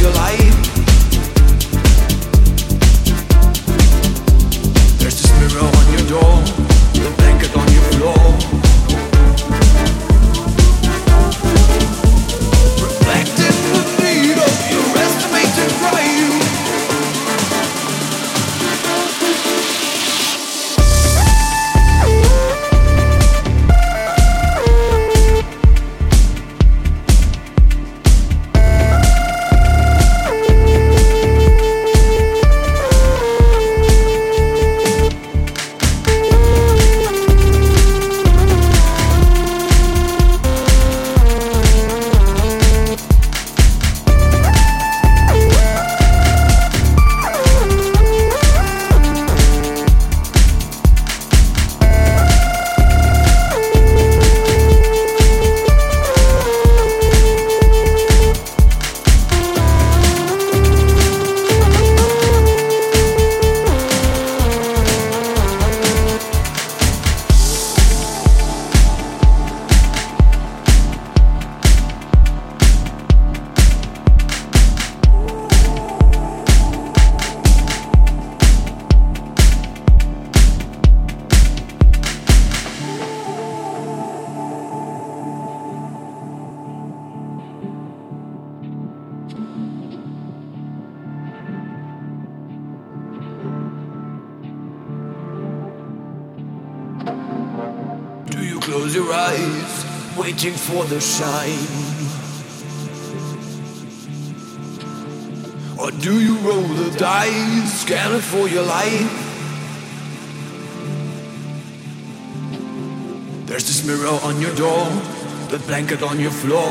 your life. the shine? Or do you roll the dice, scanning for your life? There's this mirror on your door, the blanket on your floor.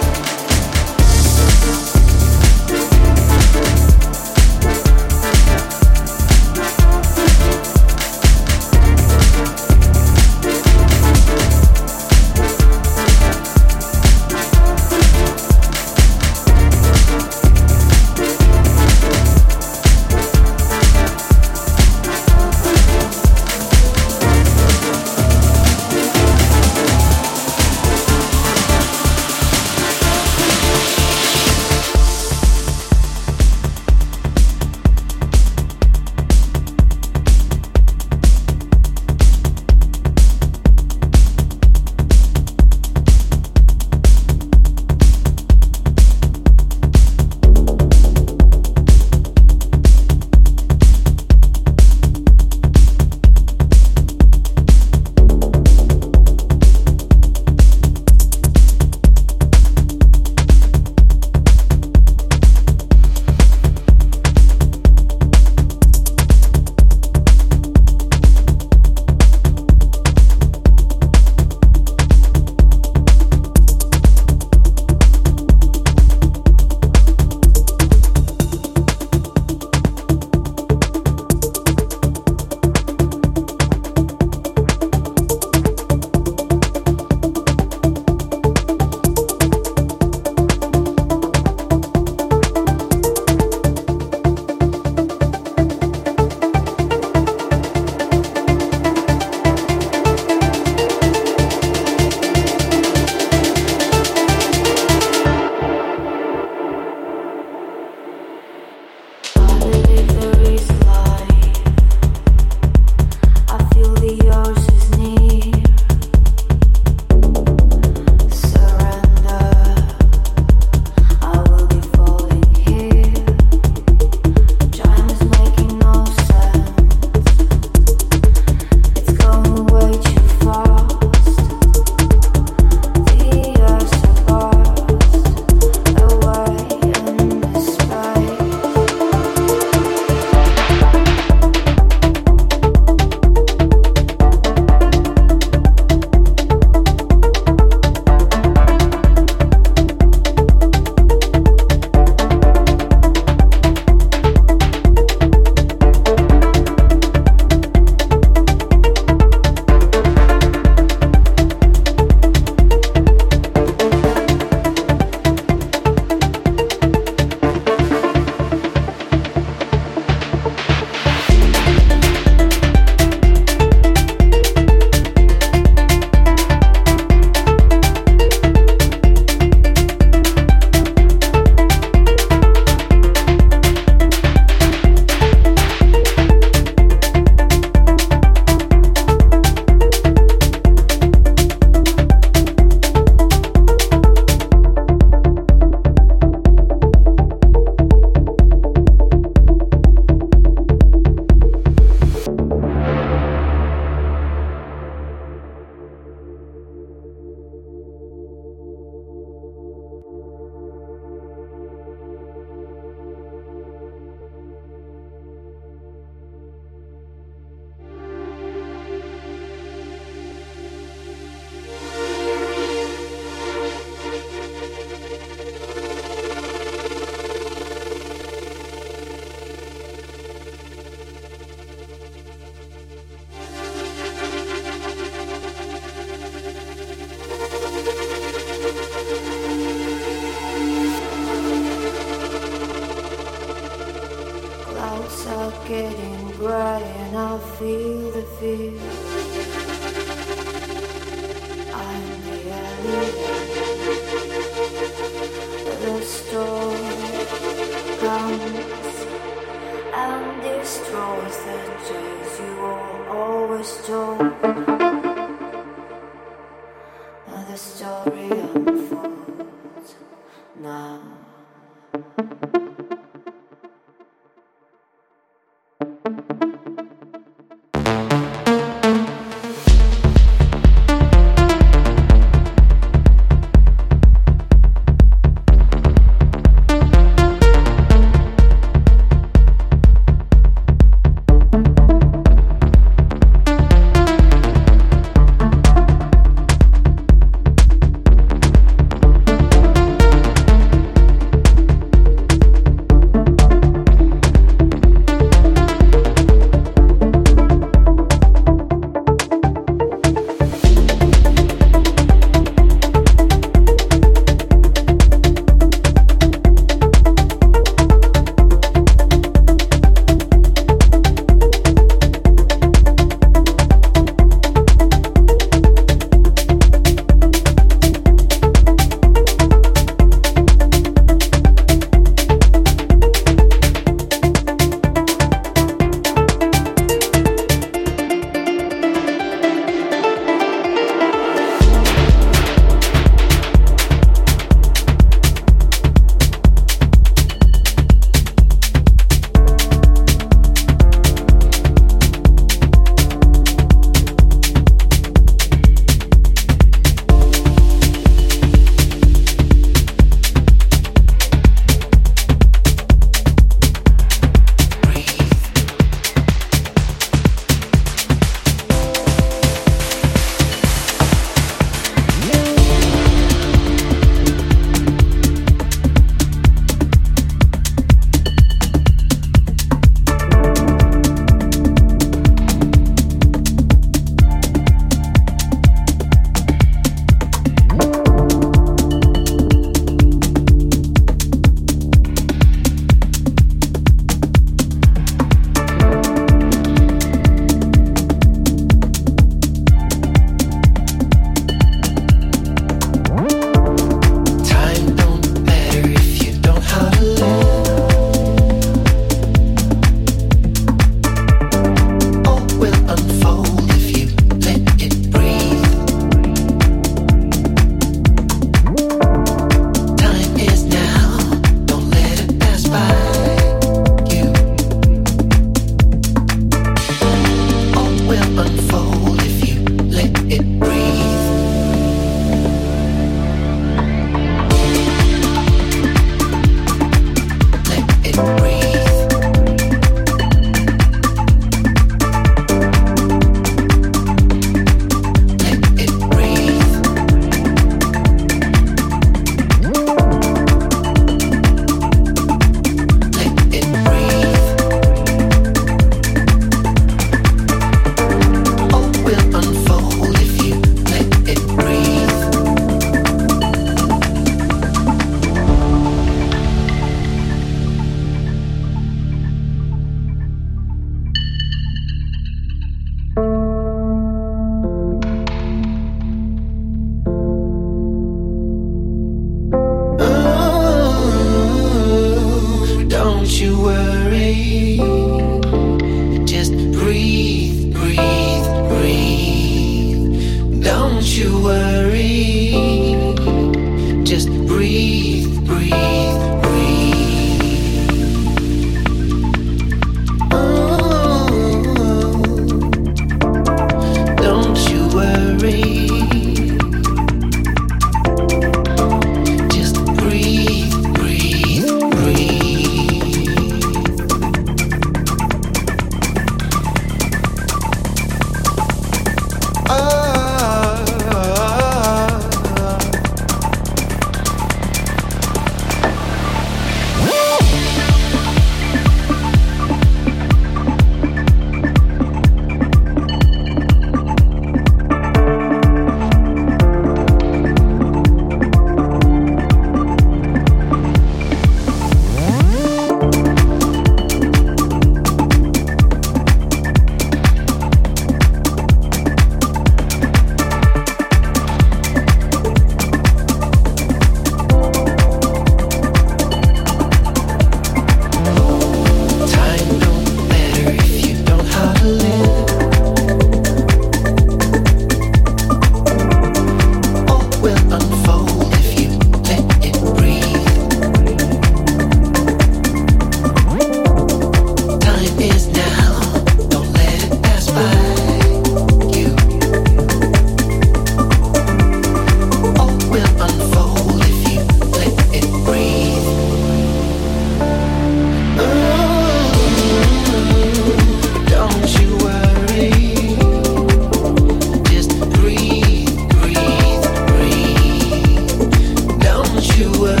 you were.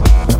Bye.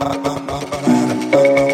I'm ba ba